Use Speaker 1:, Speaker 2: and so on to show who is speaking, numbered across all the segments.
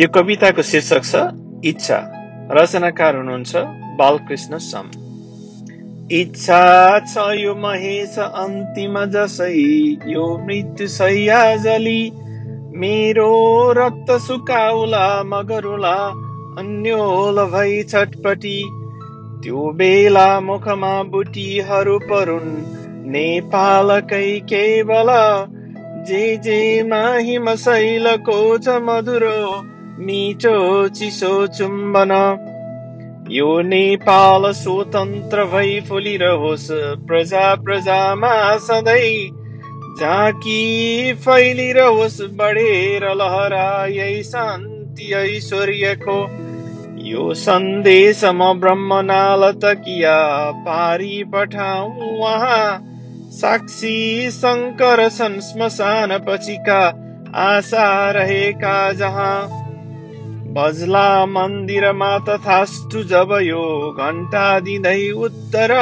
Speaker 1: यो कविताको शीर्षक छ इच्छा। रचनाकार हुनुहुन्छ बालकृष्ण सम। इच्छा छ यो महेश अन्तिम जसै यो मृत्यु सैयाजली। मेरो रक्त सुकाउला मगरुला अन्यल भई छटपटी। त्यो बेला मुखमा बुटीहरू परुन् नेपालकै केवल। जे जे माहिम शैलको छ मधुरो मिठो चिसो चुम्बन यो नेपाल स्वतन्त्र भई फुलिरहोस् प्रजा प्रजामा सधैँ झाँकी फैलिरहोस् बढेर लहरा शान्ति ऐश्वर्यको यो सन्देश म ब्रह्मनाल तकिया पारी पठाउ वहाँ। साक्षी शङ्कर श्मशान पछिका आशा रहेका जहाँ बजला मन्दिरमा तथास्तु जब यो घन्टा दिँदै उत्तर।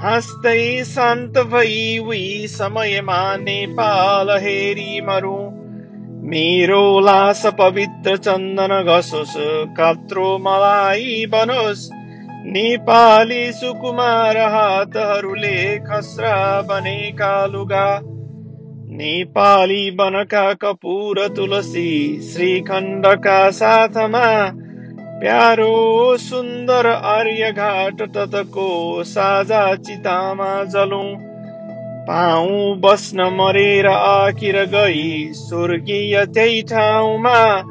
Speaker 1: हाँस्दै शान्त भई उही समयमा नेपाल हेरी मरौँ। मेरो लास पवित्र चन्दन घसोस् कात्रो मलाई बनोस्। नेपाली सुकुमार हातहरूले खस्रा बनेका लुगा नेपाली बनका कपुर तुलसी श्रीखण्डका साथमा प्यारो सुन्दर आर्य घाट ततको साझा चितामा जलौँ। पाऊ बस्न मरेर आखिर गई स्वर्गीय त्यही ठाउँमा।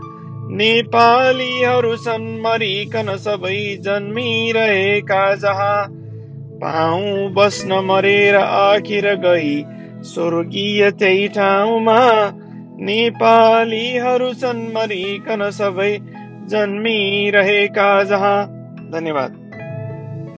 Speaker 1: नेपालीहरू छन् मरिकन सबै जन्मिरहेका जहाँ। पाऊ बस्न मरेर आखिर गई स्वर्गीय त्यही ठाउँमा नेपालीहरू छन् मरिकन सबै जन्मिरहेका जहाँ। धन्यवाद।